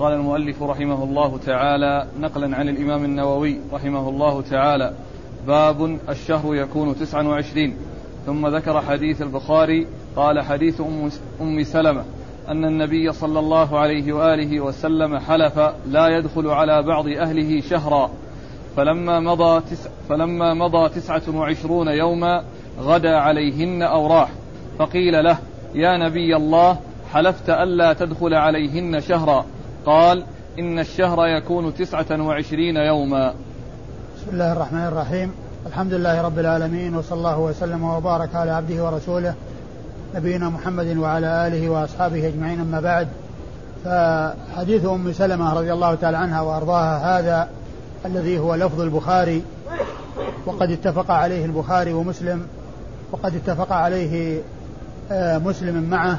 قال المؤلف رحمه الله تعالى نقلا عن الإمام النووي رحمه الله تعالى باب الشهر يكون تسعا وعشرين. ثم ذكر حديث البخاري قال حديث أم, سلمة أن النبي صلى الله عليه وآله وسلم حلف لا يدخل على بعض أهله شهرا. فلما مضى, تسع فلما مضى تسعة وعشرون يوما غدا عليهن أو راح فقيل له يا نبي الله حلفت ألا تدخل عليهن شهرا. قال إن الشهر يكون تسعة وعشرين يوما. بسم الله الرحمن الرحيم. الحمد لله رب العالمين وصلى الله وسلم وبارك على عبده ورسوله نبينا محمد وعلى آله وأصحابه أجمعين. أما بعد فحديث أم سلمة رضي الله تعالى عنها وأرضاها هذا الذي هو لفظ البخاري وقد اتفق عليه البخاري ومسلم وقد اتفق عليه آه، مسلم معه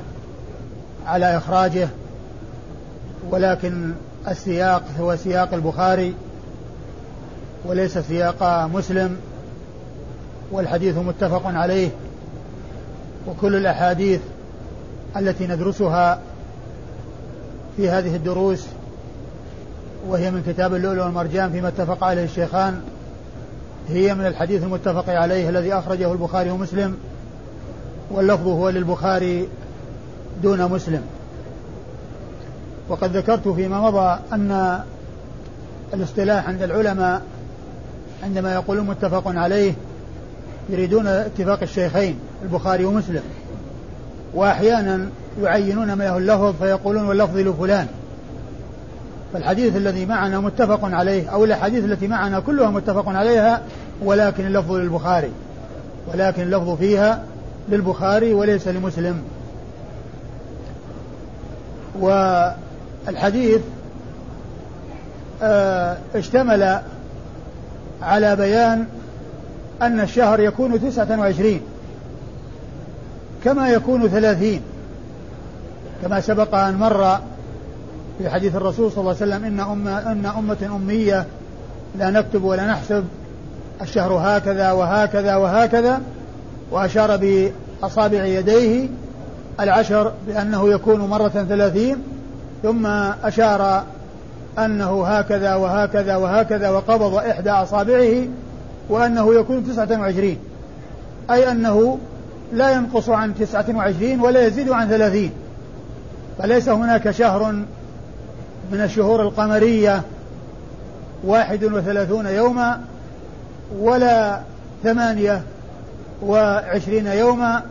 على إخراجه. ولكن السياق هو سياق البخاري وليس سياق مسلم والحديث متفق عليه وكل الأحاديث التي ندرسها في هذه الدروس وهي من كتاب اللؤلؤ والمرجان فيما اتفق عليه الشيخان هي من الحديث المتفق عليه الذي أخرجه البخاري ومسلم واللفظ هو للبخاري دون مسلم. وقد ذكرت فيما مضى أن الاصطلاح عند العلماء عندما يقولون متفق عليه يريدون اتفاق الشيخين البخاري ومسلم. وأحيانا يعينون ما له اللفظ فيقولون واللفظ لفلان. فالحديث الذي معنا متفق عليه أو الأحاديث التي معنا كلها متفق عليها ولكن اللفظ للبخاري. ولكن اللفظ فيها للبخاري وليس لمسلم. والحديث آه، اشتمل على بيان أن الشهر يكون تسعة وعشرين كما يكون ثلاثين كما سبق أن مر في حديث الرسول صلى الله عليه وسلم إن أمة, إن أمة أمية لا نكتب ولا نحسب الشهر هكذا وهكذا وهكذا وأشار بأصابع يديه العشر بأنه يكون مرة ثلاثين ثم أشار أنه هكذا وهكذا وهكذا وقبض إحدى أصابعه وأنه يكون تسعة وعشرين. أي أنه لا ينقص عن تسعة وعشرين ولا يزيد عن ثلاثين. فليس هناك شهر من الشهور القمرية واحد وثلاثون يوما ولا ثمانية وعشرين يوما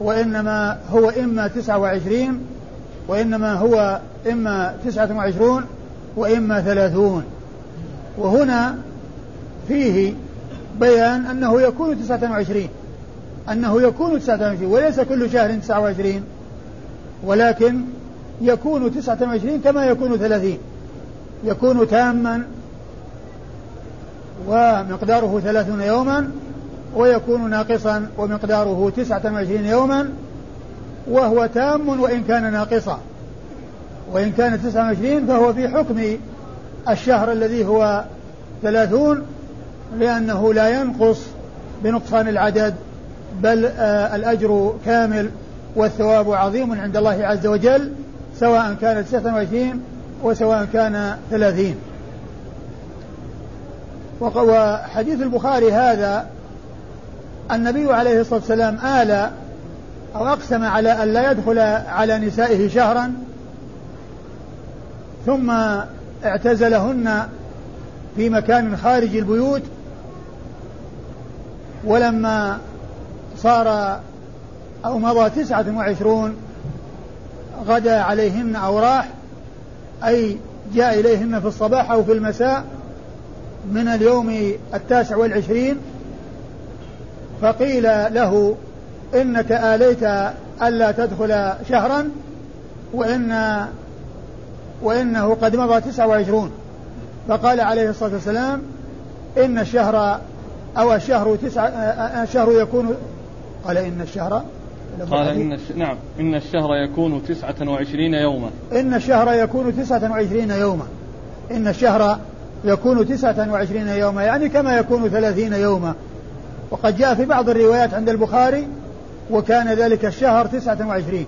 وإنما هو إما تسعة وعشرين وإنما هو إما تسعة وعشرون وإما ثلاثون. وهنا فيه بيان أنه يكون تسعة وعشرين. أنه يكون تسعة وعشرين وليس كل شهر تسعة وعشرين. ولكن يكون تسعة وعشرين كما يكون ثلاثين. يكون تاما ومقداره ثلاثون يوما ويكون ناقصا ومقداره تسعة وعشرين يوما وهو تام وإن كان ناقصا. وإن كان تسعة وعشرين فهو في حكم الشهر الذي هو ثلاثون لأنه لا ينقص بنقصان العدد بل آه الأجر كامل والثواب عظيم عند الله عز وجل سواء كان تسعة وعشرين وسواء كان ثلاثين. وحديث البخاري هذا النبي عليه الصلاة والسلام آل أو أقسم على أن لا يدخل على نسائه شهرا ثم اعتزلهن في مكان خارج البيوت ولما صار أو مضى تسعة وعشرون غدا عليهن أو راح أي جاء إليهن في الصباح أو في المساء من اليوم التاسع والعشرين فقيل له إنك آليت ألا تدخل شهرا وإن وإنه قد مضى تسعة وعشرون. فقال عليه الصلاة والسلام إن الشهر أو الشهر تسعة الشهر يكون قال إن الشهر قال إن الش... نعم إن الشهر يكون تسعة وعشرين يوما. إن الشهر يكون تسعة وعشرين يوما. إن الشهر يكون تسعة وعشرين يوما يعني كما يكون ثلاثين يوما. وقد جاء في بعض الروايات عند البخاري وكان ذلك الشهر تسعة وعشرين.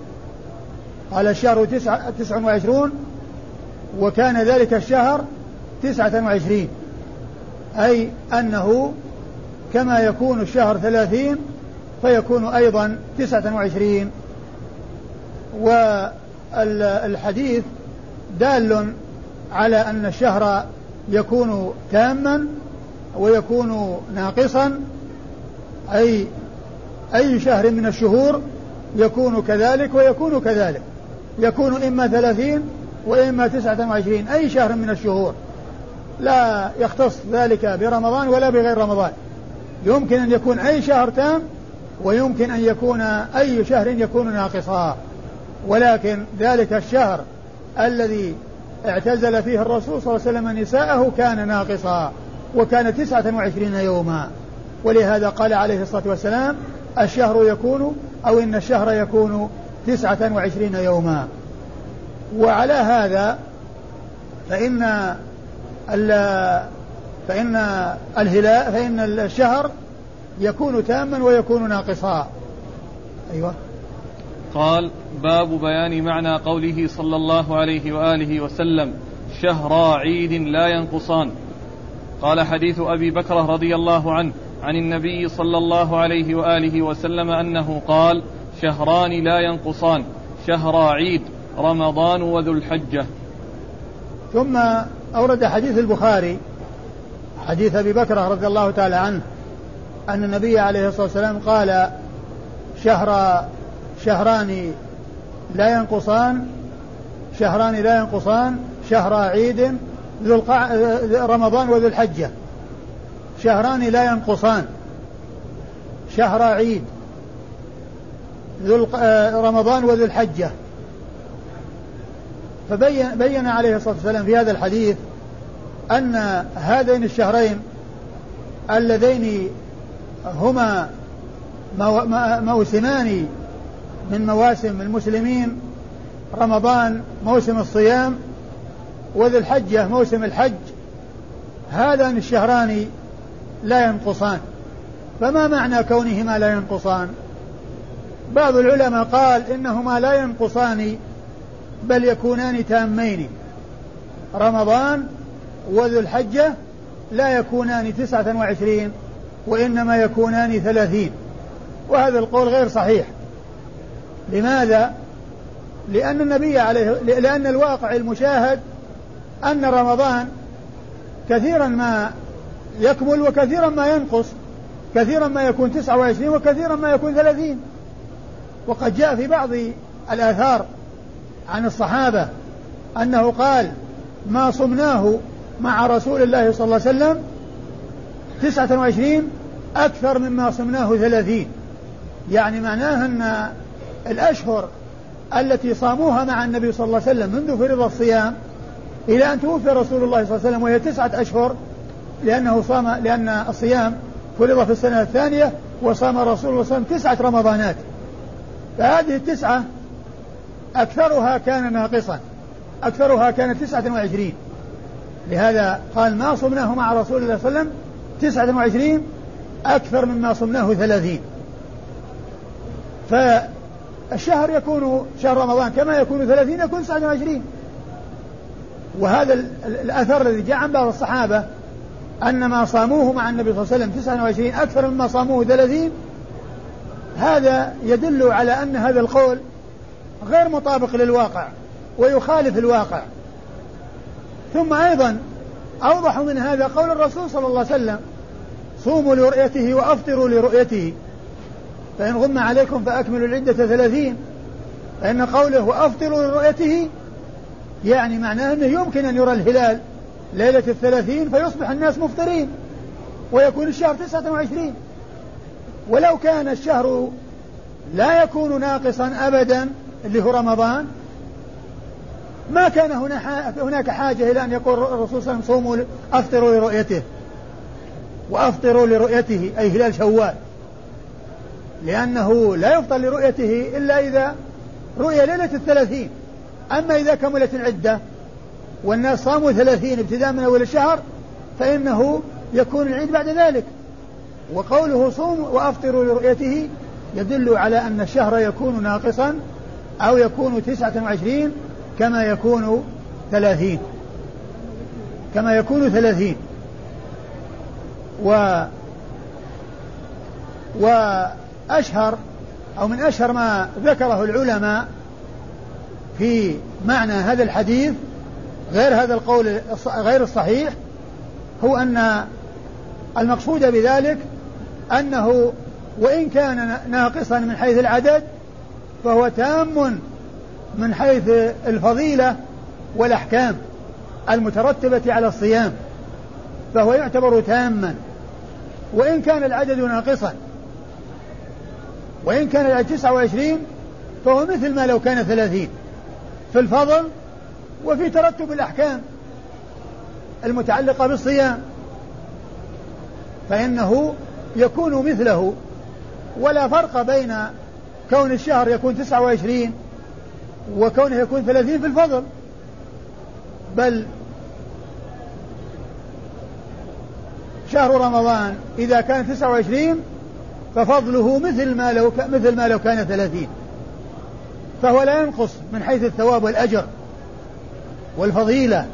قال الشهر تسعة, تسعة وعشرون وكان ذلك الشهر تسعة وعشرين. أي أنه كما يكون الشهر ثلاثين فيكون أيضا تسعة وعشرين. والحديث دال على أن الشهر يكون تاما ويكون ناقصا أي أي شهر من الشهور يكون كذلك ويكون كذلك. يكون إما ثلاثين وإما تسعة وعشرين أي شهر من الشهور. لا يختص ذلك برمضان ولا بغير رمضان. يمكن أن يكون أي شهر تام ويمكن أن يكون أي شهر يكون ناقصا. ولكن ذلك الشهر الذي اعتزل فيه الرسول صلى الله عليه وسلم نساءه كان ناقصا وكان تسعة وعشرين يوما. ولهذا قال عليه الصلاة والسلام الشهر يكون أو إن الشهر يكون تسعة وعشرين يوما. وعلى هذا فإن فإن الهلال فإن الشهر يكون تاما ويكون ناقصا. أيوه. قال باب بيان معنى قوله صلى الله عليه وآله وسلم شهرا عيد لا ينقصان. قال حديث أبي بكرة رضي الله عنه عن النبي صلى الله عليه وآله وسلم أنه قال شهران لا ينقصان شهرا عيد رمضان وذو الحجة ثم أورد حديث البخاري حديث أبي بكرة رضي الله تعالى عنه أن النبي عليه الصلاة والسلام قال شهر شهران لا ينقصان شهران لا ينقصان شهر عيد ذو. رمضان وذو الحجة شهران لا ينقصان. شهر عيد ذو الق... رمضان وذو الحجة. فبين بين عليه الصلاة والسلام في هذا الحديث أن هذين الشهرين اللذين هما موسمان من مواسم المسلمين رمضان موسم الصيام وذي الحجة موسم الحج. هذان الشهران لا ينقصان. فما معنى كونهما لا ينقصان؟ بعض العلماء قال إنهما لا ينقصان بل يكونان تامين. رمضان وذو الحجة لا يكونان تسعة وعشرين وإنما يكونان ثلاثين. وهذا القول غير صحيح. لماذا؟ لأن النبي عليه لأن الواقع المشاهد أن رمضان كثيرا ما يكمل وكثيرا ما ينقص كثيرا ما يكون تسعة وعشرين وكثيرا ما يكون ثلاثين. وقد جاء في بعض الآثار عن الصحابة أنه قال ما صمناه مع رسول الله صلى الله عليه وسلم تسعة وعشرين أكثر مما صمناه ثلاثين. يعني معناه أن الأشهر التي صاموها مع النبي صلى الله عليه وسلم منذ فرض الصيام إلى أن توفي رسول الله صلى الله عليه وسلم وهي تسعة أشهر لأنه صام لأن الصيام فرض في السنة الثانية وصام رسول الله صلى الله عليه وسلم تسعة رمضانات. فهذه التسعة أكثرها كان ناقصا. أكثرها كان تسعة وعشرين. لهذا قال ما صمناه مع رسول الله صلى الله عليه وسلم تسعة وعشرين أكثر مما صمناه ثلاثين. فالشهر يكون شهر رمضان كما يكون ثلاثين يكون تسعة وعشرين. وهذا الأثر الذي جاء عن بعض الصحابة أن ما صاموه مع النبي صلى الله عليه وسلم تسعة وعشرين أكثر مما صاموه ثلاثين هذا يدل على أن هذا القول غير مطابق للواقع ويخالف الواقع. ثم أيضا أوضح من هذا قول الرسول صلى الله عليه وسلم صوموا لرؤيته وأفطروا لرؤيته. فإن غم عليكم فأكملوا العدة ثلاثين. فإن قوله وأفطروا لرؤيته يعني معناه أنه يمكن أن يرى الهلال. ليلة الثلاثين فيصبح الناس مفطرين ويكون الشهر تسعة وعشرين. ولو كان الشهر لا يكون ناقصا أبدا اللي هو رمضان ما كان هنا هناك حاجة إلى أن يقول الرسول صلى الله عليه وسلم صوموا أفطروا لرؤيته. وأفطروا لرؤيته أي هلال شوال. لأنه لا يفطر لرؤيته إلا إذا رؤي ليلة الثلاثين. أما إذا كملت العدة والناس صاموا ثلاثين ابتداء من أول الشهر فإنه يكون العيد بعد ذلك. وقوله صوم وأفطروا لرؤيته يدل على أن الشهر يكون ناقصا أو يكون تسعة وعشرين كما يكون ثلاثين. كما يكون ثلاثين. و وأشهر أو من أشهر ما ذكره العلماء في معنى هذا الحديث غير هذا القول غير الصحيح هو أن المقصود بذلك أنه وإن كان ناقصا من حيث العدد فهو تام من حيث الفضيلة والأحكام المترتبة على الصيام فهو يعتبر تاما. وإن كان العدد ناقصا وإن كان العدد 29 فهو مثل ما لو كان 30 في الفضل وفي ترتب الأحكام المتعلقة بالصيام فإنه يكون مثله ولا فرق بين كون الشهر يكون 29 وكونه يكون 30 في الفضل بل شهر رمضان إذا كان 29 ففضله مثل ما لو مثل ما لو كان 30 فهو لا ينقص من حيث الثواب والأجر. والفضيلة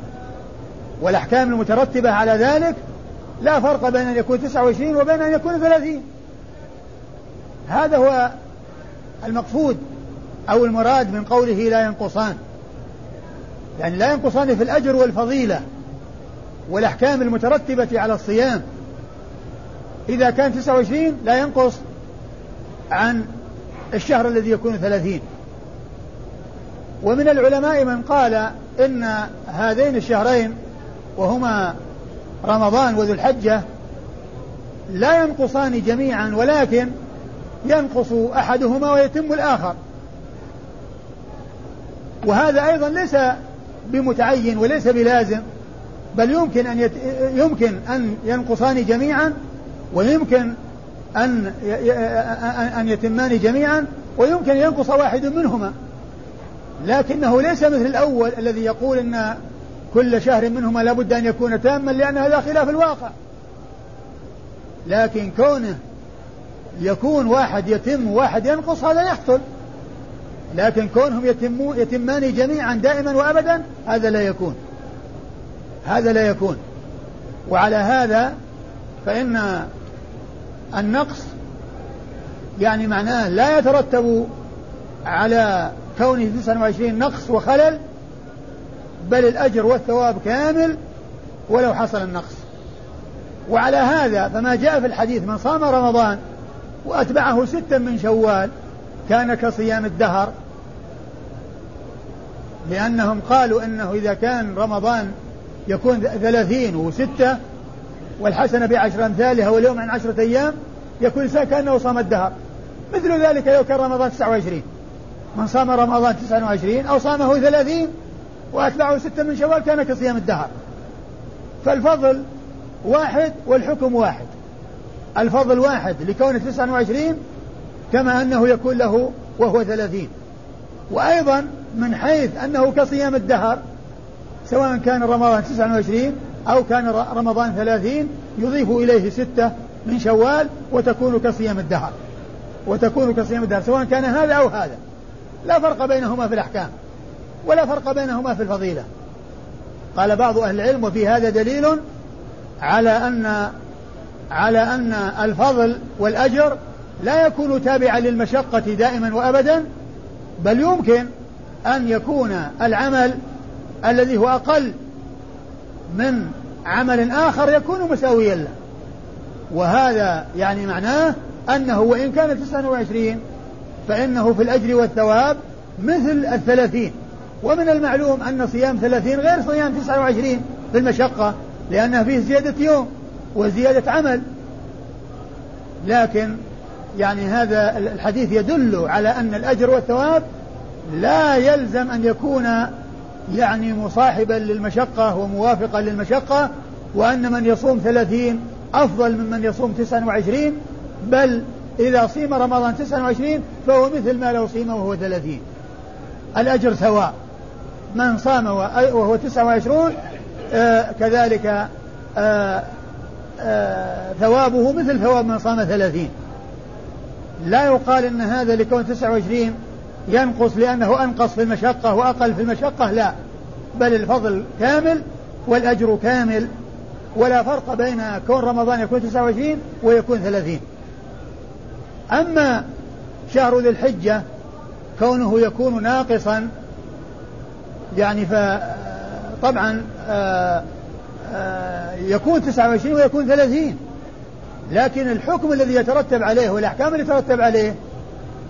والأحكام المترتبة على ذلك لا فرق بين أن يكون 29 وبين أن يكون 30 هذا هو المقصود أو المراد من قوله لا ينقصان. يعني لا ينقصان في الأجر والفضيلة والأحكام المترتبة على الصيام. إذا كان 29 لا ينقص عن الشهر الذي يكون 30 ومن العلماء من قال إن هذين الشهرين وهما رمضان وذو الحجة لا ينقصان جميعا ولكن ينقص أحدهما ويتم الآخر وهذا أيضا ليس بمتعين وليس بلازم بل يمكن أن يت... يمكن أن ينقصان جميعا ويمكن أن. أن يتمان جميعا ويمكن ينقص واحد منهما لكنه ليس مثل الأول الذي يقول أن كل شهر منهما لابد أن يكون تاما لأن هذا خلاف الواقع. لكن كونه يكون واحد يتم وواحد ينقص هذا يحصل لكن كونهم يتمون يتمان جميعا دائما وابدا هذا لا يكون. هذا لا يكون. وعلى هذا فإن النقص يعني معناه لا يترتب على كونه 29 نقص وخلل بل الأجر والثواب كامل ولو حصل النقص. وعلى هذا فما جاء في الحديث من صام رمضان وأتبعه ستا من شوال كان كصيام الدهر لأنهم قالوا أنه إذا كان رمضان يكون ثلاثين وستة والحسنة بعشر أمثالها واليوم عن عشرة أيام يكون كأنه صام الدهر. مثل ذلك لو كان رمضان 29 من صام رمضان 29 أو صامه 30 وأتبعه ستة من شوال كان كصيام الدهر. فالفضل واحد والحكم واحد. الفضل واحد لكونه 29 كما أنه يكون له وهو 30 وأيضا من حيث أنه كصيام الدهر سواء كان رمضان 29 أو كان رمضان 30 يضيف إليه ستة من شوال وتكون كصيام الدهر. وتكون كصيام الدهر سواء كان هذا أو هذا. لا فرق بينهما في الأحكام ولا فرق بينهما في الفضيلة. قال بعض أهل العلم وفي هذا دليل على أن على أن الفضل والأجر لا يكون تابعا للمشقة دائما وأبدا بل يمكن أن يكون العمل الذي هو أقل من عمل آخر يكون مساويا له. وهذا يعني معناه أنه وإن كان 29 فإنه في الأجر والثواب مثل الثلاثين. ومن المعلوم أن صيام ثلاثين غير صيام 29 في المشقة لأنها فيه زيادة يوم وزيادة عمل. لكن يعني هذا الحديث يدل على أن الأجر والثواب لا يلزم أن يكون يعني مصاحبا للمشقة وموافقا للمشقة وأن من يصوم ثلاثين أفضل ممن يصوم تسعة وعشرين بل إذا صيم رمضان تسعة وعشرين فهو مثل ما لو صيم وهو ثلاثين. الأجر سواء. من صام وهو تسعة وعشرون آه كذلك آه آه ثوابه مثل ثواب من صام ثلاثين. لا يقال إن هذا لكون 29 ينقص لأنه أنقص في المشقة وأقل في المشقة لا. بل الفضل كامل والأجر كامل ولا فرق بين كون رمضان يكون 29 ويكون 30 أما شهر ذي الحجة كونه يكون ناقصا يعني فطبعا آه، آه، يكون 29 ويكون 30 لكن الحكم الذي يترتب عليه والأحكام اللي يترتب عليه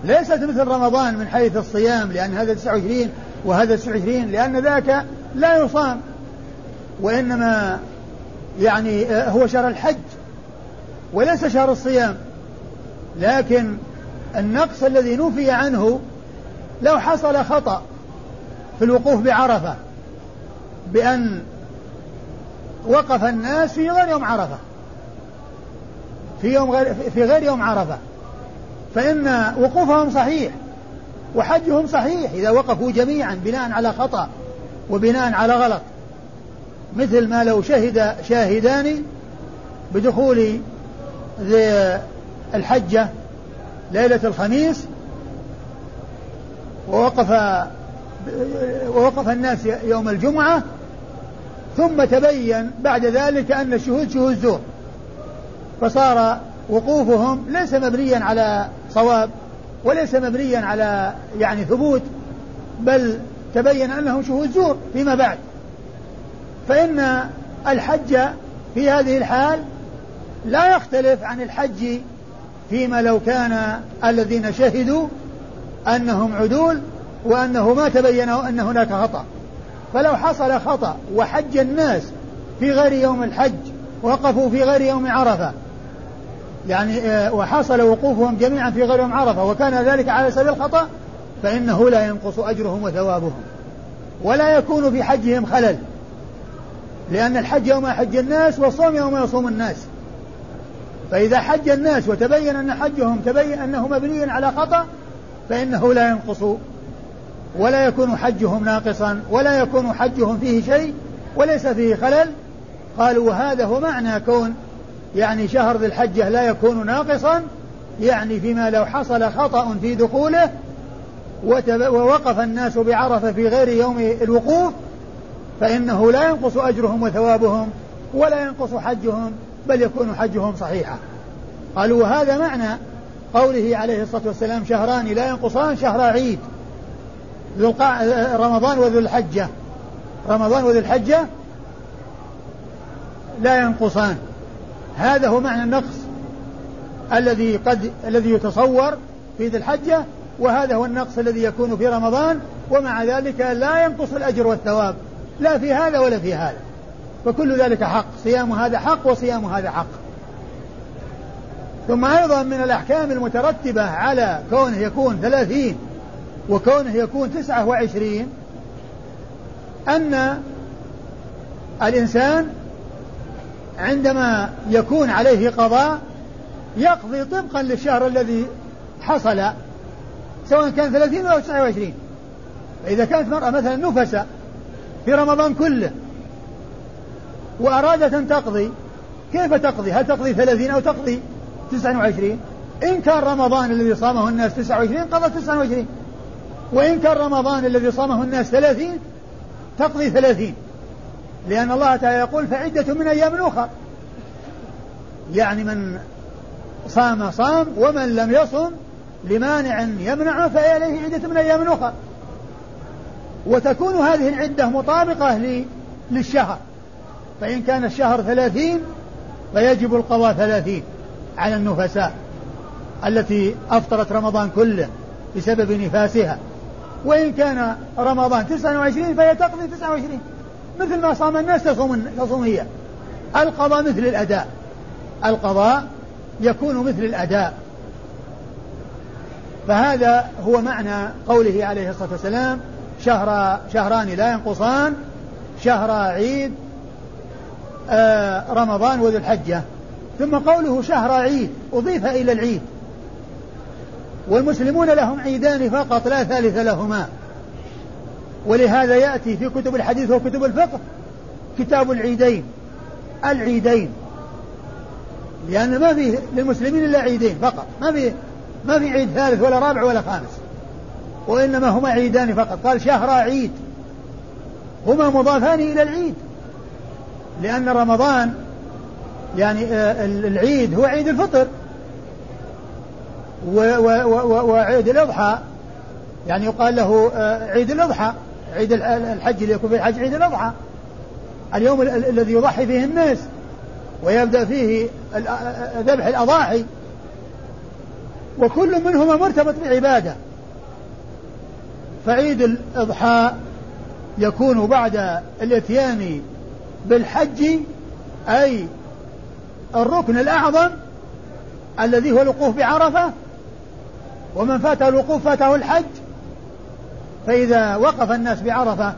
ليست مثل رمضان من حيث الصيام لأن هذا 29 وهذا 29 لأن ذاك لا يصام. وإنما يعني آه، هو شهر الحج وليس شهر الصيام. لكن النقص الذي نفي عنه لو حصل خطأ في الوقوف بعرفة بأن وقف الناس في غير يوم عرفة في يوم غير في غير يوم عرفة. فإن وقوفهم صحيح وحجهم صحيح إذا وقفوا جميعا بناء على خطأ وبناء على غلط. مثل ما لو شهد شاهدان بدخول الحجة ليلة الخميس ووقف ووقف الناس يوم الجمعة ثم تبين بعد ذلك أن الشهود شهود زور. فصار وقوفهم ليس مبنيا على صواب وليس مبنيا على يعني ثبوت بل تبين أنهم شهود زور فيما بعد. فإن الحج في هذه الحال لا يختلف عن الحج فيما لو كان الذين شهدوا أنهم عدول وأنه ما تبين أن هناك خطأ. فلو حصل خطأ وحج الناس في غير يوم الحج وقفوا في غير يوم عرفة يعني آه، وحصل وقوفهم جميعا في غير يوم عرفة وكان ذلك على سبيل الخطأ فإنه لا ينقص أجرهم وثوابهم ولا يكون في حجهم خلل لأن الحج يوم يحج الناس والصوم يوم يصوم الناس. فإذا حج الناس وتبين أن حجهم تبين أنه مبني على خطأ فإنه لا ينقص ولا يكون حجهم ناقصا ولا يكون حجهم فيه شيء وليس فيه خلل. قالوا وهذا هو معنى كون يعني شهر ذي الحجة لا يكون ناقصا يعني فيما لو حصل خطأ في دخوله ووقف الناس بعرفة في غير يوم الوقوف فإنه لا ينقص أجرهم وثوابهم ولا ينقص حجهم. بل يكون حجهم صحيحا. قالوا وهذا معنى قوله عليه الصلاة والسلام شهران لا ينقصان شهر عيد. ذو القع... رمضان وذو الحجة. رمضان وذو الحجة لا ينقصان. هذا هو معنى النقص الذي قد الذي يتصور في ذي الحجة وهذا هو النقص الذي يكون في رمضان ومع ذلك لا ينقص الأجر والثواب. لا في هذا ولا في هذا. فكل ذلك حق. صيام هذا حق وصيام هذا حق. ثم أيضا من الأحكام المترتبة على كونه يكون ثلاثين وكونه يكون تسعة وعشرين أن الإنسان عندما يكون عليه قضاء يقضي طبقا للشهر الذي حصل سواء كان ثلاثين أو تسعة وعشرين. فإذا كانت مرأة مثلا نفس في رمضان كله وأرادت أن تقضي. كيف تقضي؟ هل تقضي ثلاثين أو تقضي تسعة وعشرين؟ إن كان رمضان الذي صامه الناس تسعة وعشرين قضى تسعة وعشرين. وإن كان رمضان الذي صامه الناس ثلاثين تقضي ثلاثين. لأن الله تعالى يقول فعدة من أيام أخرى يعني من صام صام ومن لم يصم لمانع يمنعه فعليه عدة من أيام أخرى وتكون هذه العدة مطابقة للشهر. فإن كان الشهر ثلاثين فيجب القضاء ثلاثين على النفساء التي أفطرت رمضان كله بسبب نفاسها. وإن كان رمضان تسعة وعشرين فهي تقضي تسعة وعشرين. مثل ما صام الناس تصوم, تصوم هي. القضاء مثل الأداء. القضاء يكون مثل الأداء. فهذا هو معنى قوله عليه الصلاة والسلام شهر شهران لا ينقصان شهر عيد رمضان وذو الحجة ثم قوله شهر عيد أضيف إلى العيد. والمسلمون لهم عيدان فقط لا ثالث لهما. ولهذا يأتي في كتب الحديث وكتب الفقه كتاب العيدين. العيدين. لأن ما في للمسلمين إلا عيدين فقط. ما في ما في عيد ثالث ولا رابع ولا خامس. وإنما هما عيدان فقط. قال شهر عيد. هما مضافان إلى العيد. لأن رمضان يعني آه، العيد هو عيد الفطر. وعيد الأضحى. يعني يقال له آه، عيد الأضحى. عيد الحج اللي يكون في الحج عيد الأضحى. اليوم الذي يضحي فيه الناس ويبدأ فيه ذبح الأضاحي. وكل منهما مرتبط بعبادة. فعيد الإضحى يكون بعد الإتيان بالحج أي الركن الأعظم الذي هو الوقوف بعرفة ومن فاته الوقوف فاته الحج. فإذا وقف الناس بعرفة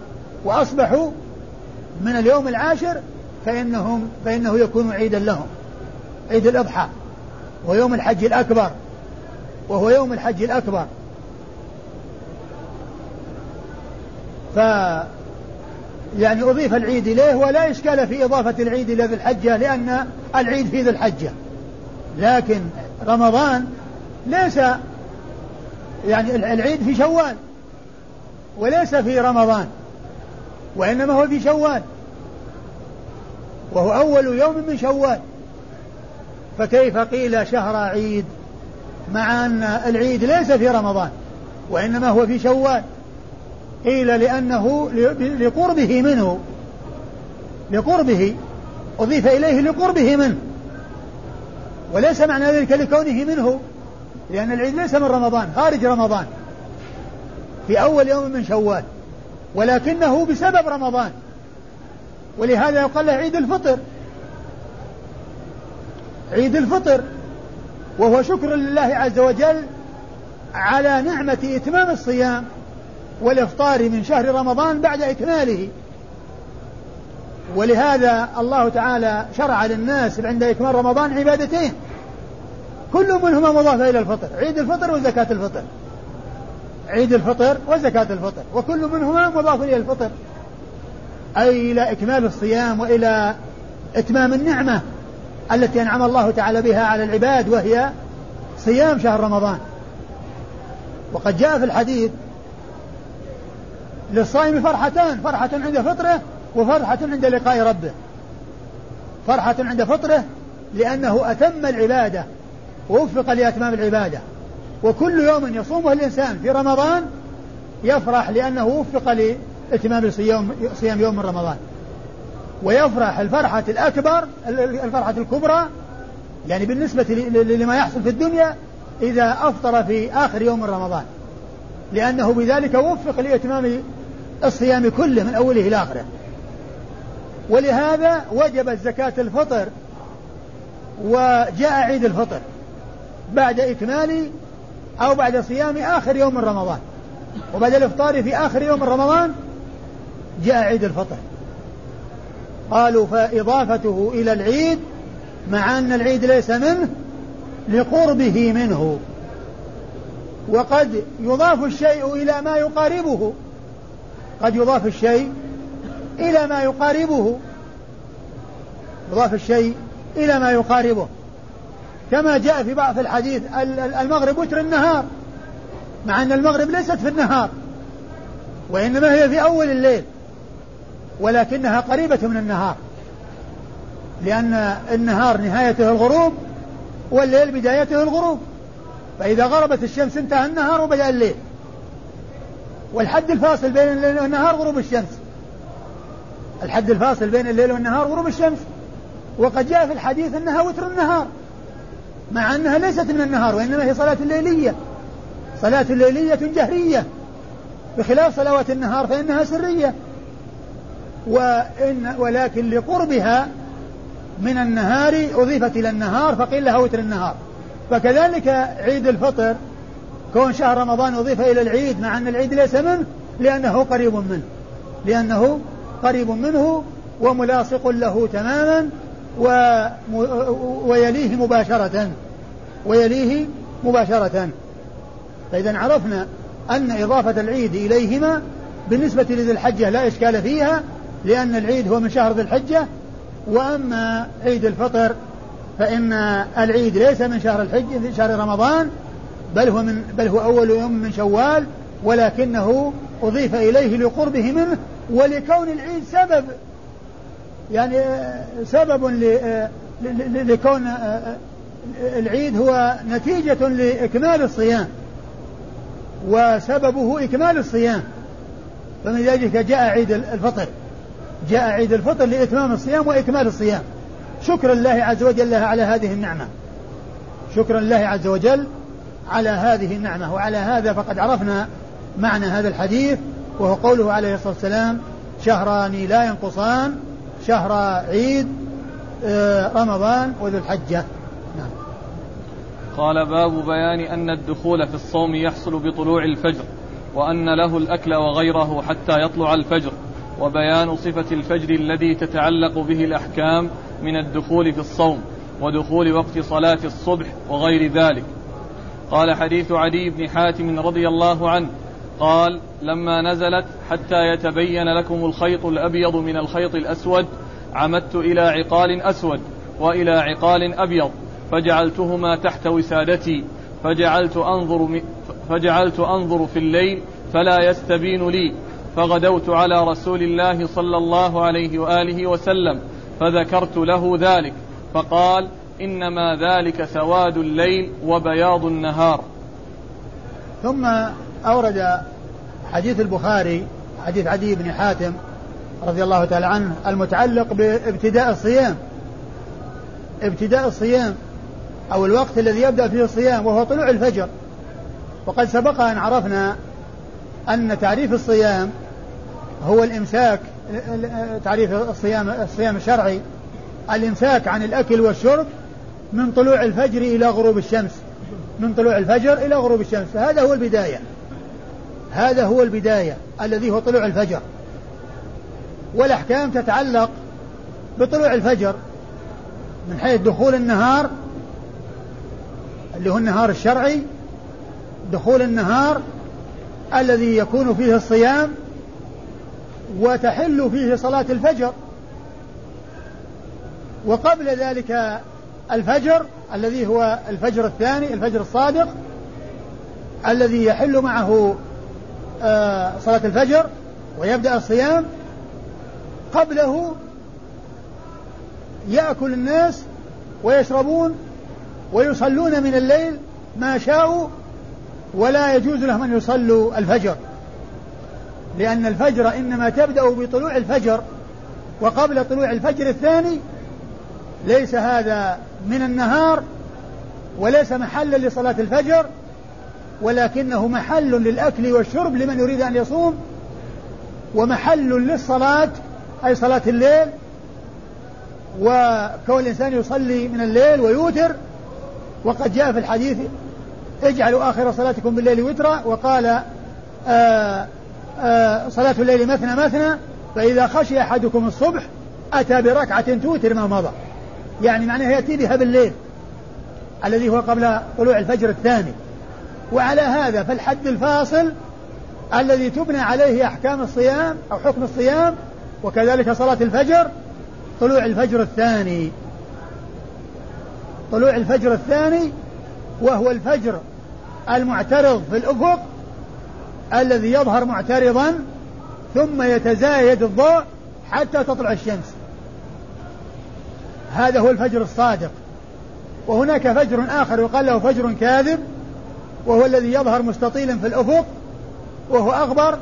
وأصبحوا من اليوم العاشر فإنهم فإنه يكون عيدا لهم عيد الأضحى ويوم الحج الأكبر وهو يوم الحج الأكبر. ف يعني أضيف العيد إليه ولا إشكال في إضافة العيد إلى ذي الحجة لأن العيد في ذي الحجة. لكن رمضان ليس يعني العيد في شوال وليس في رمضان وإنما هو في شوال وهو أول يوم من شوال. فكيف قيل شهر عيد؟ مع أن العيد ليس في رمضان وإنما هو في شوال. قيل لأنه لقربه منه. لقربه. أضيف إليه لقربه منه. وليس معنى ذلك لكونه منه. لأن العيد ليس من رمضان خارج رمضان. في أول يوم من شوال. ولكنه بسبب رمضان. ولهذا يقال له عيد الفطر. عيد الفطر. وهو شكر لله عز وجل على نعمة إتمام الصيام. والإفطار من شهر رمضان بعد إكماله. ولهذا الله تعالى شرع للناس عند إكمال رمضان عبادتين. كل منهما مضافة إلى الفطر. عيد الفطر وزكاة الفطر. عيد الفطر وزكاة الفطر. وكل منهما مضاف إلى الفطر. أي إلى إكمال الصيام وإلى إتمام النعمة التي أنعم الله تعالى بها على العباد وهي صيام شهر رمضان. وقد جاء في الحديث للصائم فرحتان فرحة عند فطره وفرحة عند لقاء ربه. فرحة عند فطره لأنه أتم العبادة ووفق لأتمام العبادة. وكل يوم يصومه الإنسان في رمضان يفرح لأنه وفق لإتمام صيام صيام يوم من رمضان. ويفرح الفرحة الأكبر الفرحة الكبرى يعني بالنسبة لما يحصل في الدنيا إذا أفطر في آخر يوم من رمضان. لأنه بذلك وفق لإتمام الصيام كله من أوله إلى آخره. ولهذا وجبت زكاة الفطر وجاء عيد الفطر بعد إكمال أو بعد صيام آخر يوم من رمضان. وبعد الإفطار في آخر يوم من رمضان جاء عيد الفطر. قالوا فإضافته إلى العيد مع أن العيد ليس منه لقربه منه. وقد يضاف الشيء إلى ما يقاربه. قد يضاف الشيء إلى ما يقاربه. يضاف الشيء إلى ما يقاربه. كما جاء في بعض الحديث المغرب وتر النهار مع أن المغرب ليست في النهار وإنما هي في أول الليل ولكنها قريبة من النهار لأن النهار نهايته الغروب والليل بدايته الغروب. فإذا غربت الشمس انتهى النهار وبدأ الليل. والحد الفاصل بين الليل والنهار غروب الشمس. الحد الفاصل بين الليل والنهار غروب الشمس. وقد جاء في الحديث أنها وتر النهار مع أنها ليست من النهار وإنما هي صلاة ليلية. صلاة ليلية جهرية بخلاف صلوات النهار فإنها سرية. وإن ولكن لقربها من النهار أضيفت إلى النهار فقيل لها وتر النهار. فكذلك عيد الفطر كون شهر رمضان أضيف إلى العيد مع أن العيد ليس منه لأنه قريب منه. لأنه قريب منه وملاصق له تماما و ويليه مباشرة. ويليه مباشرة. فإذا عرفنا أن إضافة العيد إليهما بالنسبة لذي الحجة لا إشكال فيها لأن العيد هو من شهر ذي الحجة وأما عيد الفطر فإن العيد ليس من شهر الحج من شهر رمضان بل هو من بل هو أول يوم من شوال ولكنه أضيف إليه لقربه منه ولكون العيد سبب يعني سبب لكون العيد هو نتيجة لإكمال الصيام وسببه إكمال الصيام. فمن ذلك جاء عيد الفطر جاء عيد الفطر لإتمام الصيام وإكمال الصيام. شكرا لله عز وجل على هذه النعمة. شكرا لله عز وجل على هذه النعمة وعلى هذا فقد عرفنا معنى هذا الحديث وهو قوله عليه الصلاة والسلام شهران لا ينقصان شهر عيد آه، رمضان وذو الحجة. نعم. قال باب بيان أن الدخول في الصوم يحصل بطلوع الفجر وأن له الأكل وغيره حتى يطلع الفجر وبيان صفة الفجر الذي تتعلق به الأحكام من الدخول في الصوم ودخول وقت صلاة الصبح وغير ذلك. قال حديث علي بن حاتم رضي الله عنه قال لما نزلت حتى يتبين لكم الخيط الأبيض من الخيط الأسود عمدت إلى عقال أسود وإلى عقال أبيض فجعلتهما تحت وسادتي فجعلت أنظر فجعلت أنظر في الليل فلا يستبين لي فغدوت على رسول الله صلى الله عليه وآله وسلم فذكرت له ذلك فقال إنما ذلك سواد الليل وبياض النهار. ثم أورد حديث البخاري حديث عدي بن حاتم رضي الله تعالى عنه المتعلق بابتداء الصيام. ابتداء الصيام أو الوقت الذي يبدأ فيه الصيام وهو طلوع الفجر. وقد سبق أن عرفنا أن تعريف الصيام هو الإمساك تعريف الصيام الصيام الشرعي الإمساك عن الأكل والشرب من طلوع الفجر إلى غروب الشمس. من طلوع الفجر إلى غروب الشمس. فهذا هو البداية. هذا هو البداية الذي هو طلوع الفجر. والأحكام تتعلق بطلوع الفجر من حيث دخول النهار اللي هو النهار الشرعي دخول النهار الذي يكون فيه الصيام وتحل فيه صلاة الفجر. وقبل ذلك الفجر الذي هو الفجر الثاني الفجر الصادق الذي يحل معه آه، صلاة الفجر ويبدأ الصيام. قبله يأكل الناس ويشربون ويصلون من الليل ما شاءوا ولا يجوز لهم أن يصلوا الفجر لأن الفجر إنما تبدأ بطلوع الفجر وقبل طلوع الفجر الثاني ليس هذا من النهار وليس محلا لصلاة الفجر ولكنه محل للأكل والشرب لمن يريد أن يصوم ومحل للصلاة أي صلاة الليل وكون الإنسان يصلي من الليل ويوتر. وقد جاء في الحديث اجعلوا آخر صلاتكم بالليل وترا وقال آآ آه، آآ آه، صلاة الليل مثنى مثنى فإذا خشي أحدكم الصبح أتى بركعة توتر ما مضى. يعني معناه يأتي بها بالليل الذي هو قبل طلوع الفجر الثاني. وعلى هذا فالحد الفاصل الذي تبنى عليه أحكام الصيام أو حكم الصيام وكذلك صلاة الفجر طلوع الفجر الثاني. طلوع الفجر الثاني وهو الفجر المعترض في الأفق الذي يظهر معترضا ثم يتزايد الضوء حتى تطلع الشمس. هذا هو الفجر الصادق. وهناك فجر آخر يقال له فجر كاذب وهو الذي يظهر مستطيلا في الأفق وهو أغبر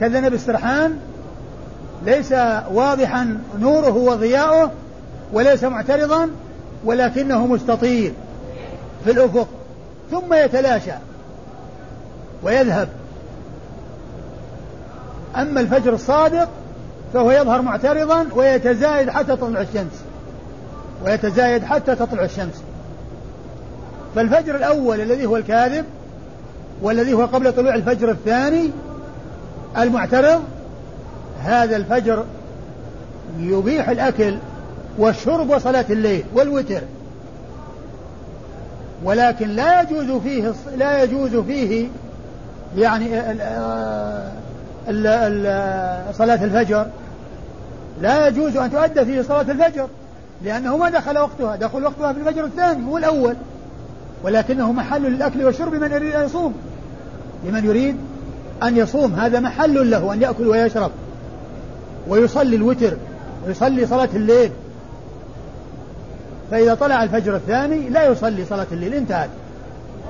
كذنب السرحان. ليس واضحا نوره وضياؤه وليس معترضا ولكنه مستطيل في الأفق. ثم يتلاشى ويذهب. أما الفجر الصادق فهو يظهر معترضا ويتزايد حتى تطلع الشمس. ويتزايد حتى تطلع الشمس. فالفجر الأول الذي هو الكاذب والذي هو قبل طلوع الفجر الثاني المعترض هذا الفجر يبيح الأكل والشرب وصلاة الليل والوتر. ولكن لا يجوز فيه لا يجوز فيه يعني ال ال صلاة الفجر. لا يجوز أن تؤدى فيه صلاة الفجر. لأنه ما دخل وقتها دخل وقتها في الفجر الثاني هو الأول. ولكنه محل للأكل والشرب لمن يريد أن يصوم. لمن يريد أن يصوم. هذا محل له أن يأكل ويشرب. ويصلي الوتر ويصلي صلاة الليل. فإذا طلع الفجر الثاني لا يصلي صلاة الليل انتهت.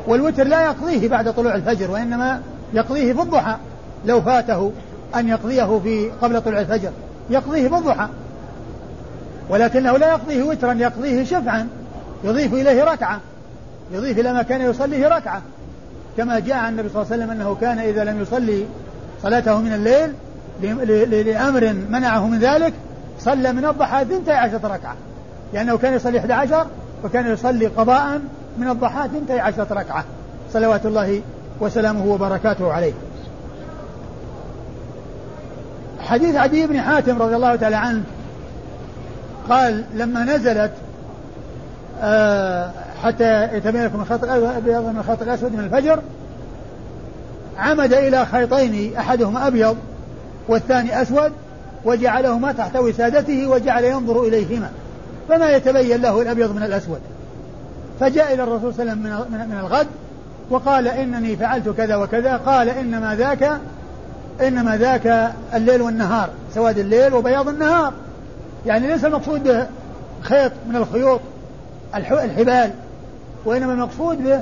والوتر لا يقضيه بعد طلوع الفجر وإنما يقضيه في الضحى لو فاته أن يقضيه في قبل طلوع الفجر. يقضيه في الضحى. ولكنه لا يقضيه وترا يقضيه شفعا يضيف إليه ركعة يضيف إلى ما كان يصليه ركعة. كما جاء عن النبي صلى الله عليه وسلم أنه كان إذا لم يصلي صلاته من الليل لأمر منعه من ذلك صلى من الضحى ثنتي عشرة ركعة. لأنه كان يصلي 11 وكان يصلي قضاء من الضحى ثنتي عشرة ركعة. صلوات الله وسلامه وبركاته عليه. حديث عدي بن حاتم رضي الله تعالى عنه قال لما نزلت آه حتى يتبين لكم الخط الابيض من الخط الأسود من الفجر عمد إلى خيطين أحدهما أبيض والثاني أسود وجعلهما تحت وسادته وجعل ينظر إليهما. فما يتبين له الأبيض من الأسود؟ فجاء إلى الرسول صلى الله عليه وسلم من الغد وقال إنني فعلت كذا وكذا قال إنما ذاك إنما ذاك الليل والنهار سواد الليل وبياض النهار. يعني ليس المقصود به خيط من الخيوط الحبال وإنما المقصود به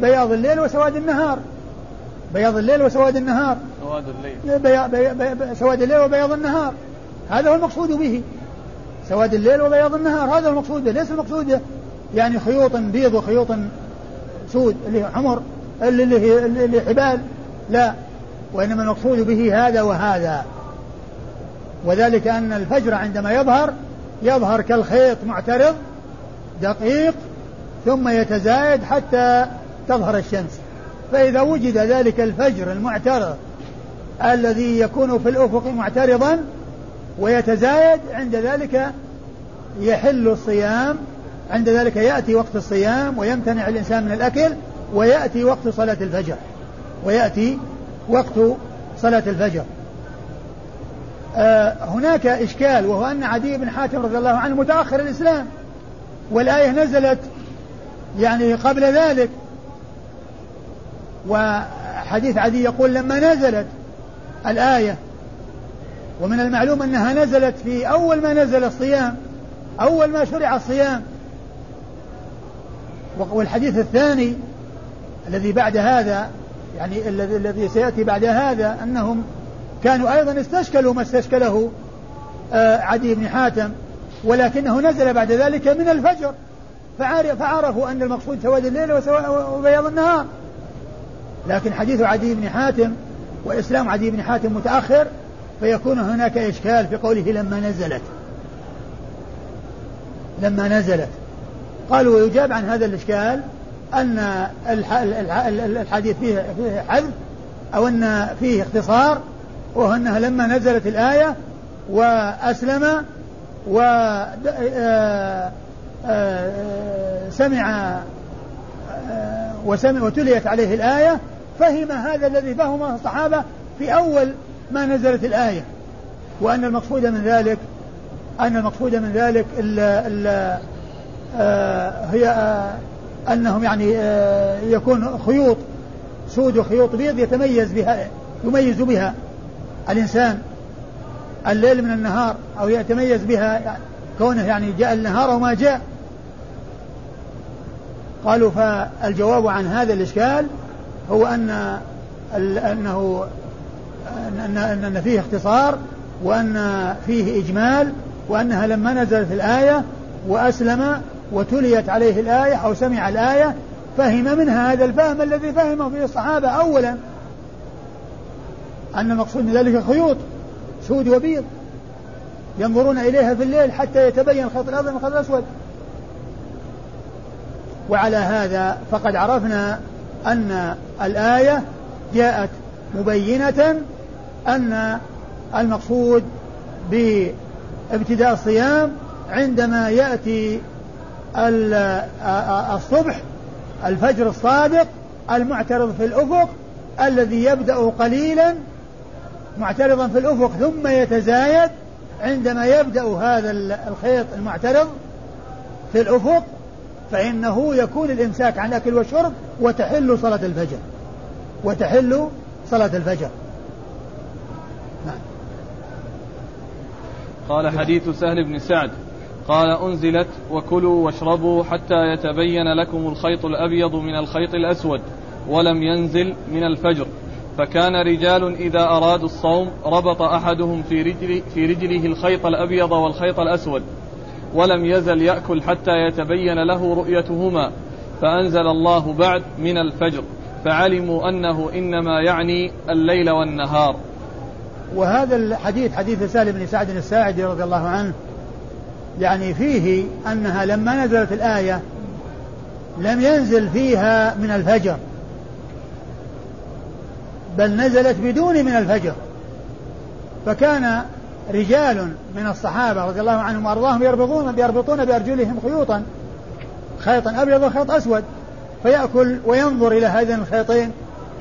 بياض الليل وسواد النهار. بياض الليل وسواد النهار. سواد الليل. بي... بي... بي... سواد الليل وبياض النهار. هذا هو المقصود به. سواد الليل وبياض النهار. هذا هو المقصود به. ليس المقصود به يعني خيوط بيض وخيوط سود اللي حمر اللي هي اللي حبال. لا. وإنما المقصود به هذا وهذا. وذلك أن الفجر عندما يظهر يظهر كالخيط معترض دقيق ثم يتزايد حتى تظهر الشمس. فإذا وجد ذلك الفجر المعترض الذي يكون في الأفق معترضا ويتزايد عند ذلك يحل الصيام عند ذلك يأتي وقت الصيام ويمتنع الإنسان من الأكل ويأتي وقت صلاة الفجر ويأتي وقت صلاة الفجر. هناك إشكال وهو أن عدي بن حاتم رضي الله عنه متأخر الإسلام والآية نزلت يعني قبل ذلك. وحديث عدي يقول لما نزلت الآية ومن المعلوم أنها نزلت في أول ما نزل الصيام أول ما شرع الصيام. والحديث الثاني الذي بعد هذا يعني الذي الذي سيأتي بعد هذا أنهم كانوا أيضا استشكلوا ما استشكله آه، عدي بن حاتم ولكنه نزل بعد ذلك من الفجر فعرفوا أن المقصود سواد الليل وبياض النهار. لكن حديث عدي بن حاتم وإسلام عدي بن حاتم متأخر فيكون هناك إشكال في قوله لما نزلت. لما نزلت. قالوا ويجاب عن هذا الإشكال أن الحديث فيه فيه حذف أو أن فيه اختصار وهو أنها لما نزلت الآية وأسلم و آه، آه، سمع آه، وسمع وتليت عليه الآية فهم هذا الذي فهمه الصحابة في أول ما نزلت الآية. وأن المقصود من ذلك أن المقصود من ذلك ال ال هي أنهم يعني يكون خيوط سود وخيوط بيض يتميز بها يميز بها. الإنسان الليل من النهار أو يتميز بها كونه يعني جاء النهار وما جاء. قالوا فالجواب عن هذا الإشكال هو أن أنه أن أن فيه اختصار وأن فيه إجمال وأنها لما نزلت الآية وأسلم وتليت عليه الآية أو سمع الآية فهم منها هذا الفهم الذي فهمه فيه الصحابة أولا. أن المقصود من ذلك خيوط سود وبيض ينظرون إليها في الليل حتى يتبين الخط الأبيض من الخط الأسود. وعلى هذا فقد عرفنا أن الآية جاءت مبينة أن المقصود بابتداء الصيام عندما يأتي الصبح الفجر الصادق المعترض في الأفق الذي يبدأ قليلا معترضا في الأفق ثم يتزايد عندما يبدأ هذا الخيط المعترض في الأفق فإنه يكون الإمساك عن الأكل والشرب وتحل صلاة الفجر. وتحل صلاة الفجر. نعم. قال حديث سهل بن سعد. قال أنزلت وكلوا واشربوا حتى يتبين لكم الخيط الأبيض من الخيط الأسود ولم ينزل من الفجر. فكان رجال إذا أرادوا الصوم ربط أحدهم في, رجل في رجله الخيط الأبيض والخيط الأسود ولم يزل يأكل حتى يتبين له رؤيتهما فأنزل الله بعد من الفجر فعلموا أنه إنما يعني الليل والنهار. وهذا الحديث حديث سالم بن سعد الساعدي رضي الله عنه يعني فيه أنها لما نزلت الآية لم ينزل فيها من الفجر. بل نزلت بدون من الفجر. فكان رجال من الصحابة رضي الله عنهم وأرضاهم يربطون يربطون بأرجلهم خيوطا. خيطا أبيض وخيط أسود. فيأكل وينظر إلى هذين الخيطين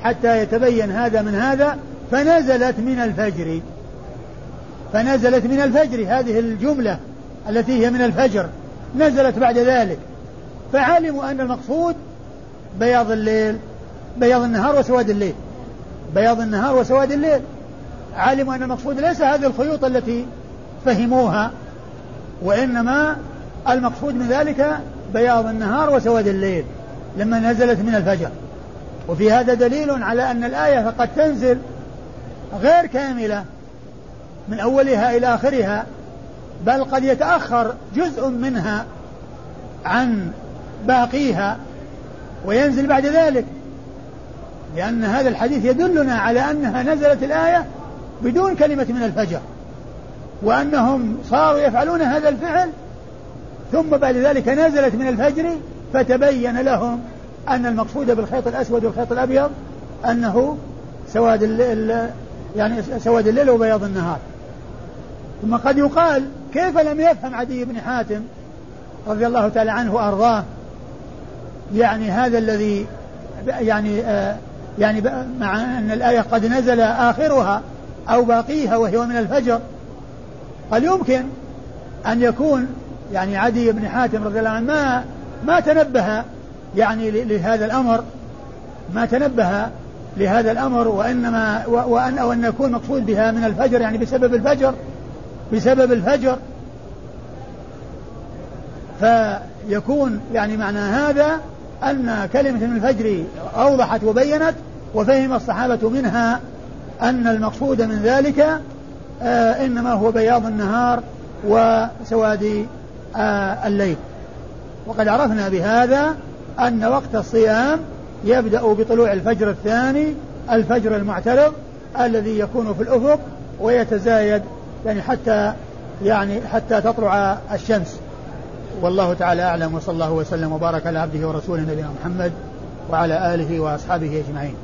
حتى يتبين هذا من هذا. فنزلت من الفجر. فنزلت من الفجر. هذه الجملة التي هي من الفجر. نزلت بعد ذلك. فعلموا أن المقصود بياض الليل بياض النهار وسواد الليل. بياض النهار وسواد الليل. علموا أن المقصود ليس هذه الخيوط التي فهموها وإنما المقصود من ذلك بياض النهار وسواد الليل لما نزلت من الفجر. وفي هذا دليل على أن الآية قد تنزل غير كاملة من أولها إلى آخرها بل قد يتأخر جزء منها عن باقيها وينزل بعد ذلك. لأن هذا الحديث يدلنا على أنها نزلت الآية بدون كلمة من الفجر وأنهم صاروا يفعلون هذا الفعل ثم بعد ذلك نزلت من الفجر فتبين لهم أن المقصود بالخيط الأسود والخيط الأبيض أنه سواد الليل يعني سواد الليل وبياض النهار. ثم قد يقال كيف لم يفهم عدي بن حاتم رضي الله تعالى عنه وأرضاه يعني هذا الذي يعني آه يعني مع أن الآية قد نزل آخرها أو باقيها وهي من الفجر قال يمكن أن يكون يعني عدي بن حاتم رضي الله عنه ما ما تنبه يعني لهذا الأمر ما تنبه لهذا الأمر وإنما وأن أو أن يكون مقصود بها من الفجر يعني بسبب الفجر بسبب الفجر. فيكون يعني معنى هذا أن كلمة من الفجر أوضحت وبينت وفهم الصحابة منها أن المقصود من ذلك آه إنما هو بياض النهار وسواد آه الليل. وقد عرفنا بهذا أن وقت الصيام يبدأ بطلوع الفجر الثاني الفجر المعترض الذي يكون في الأفق ويتزايد يعني حتى يعني حتى تطلع الشمس. والله تعالى أعلم وصلى الله وسلم وبارك على عبده ورسوله نبينا محمد وعلى آله وأصحابه أجمعين.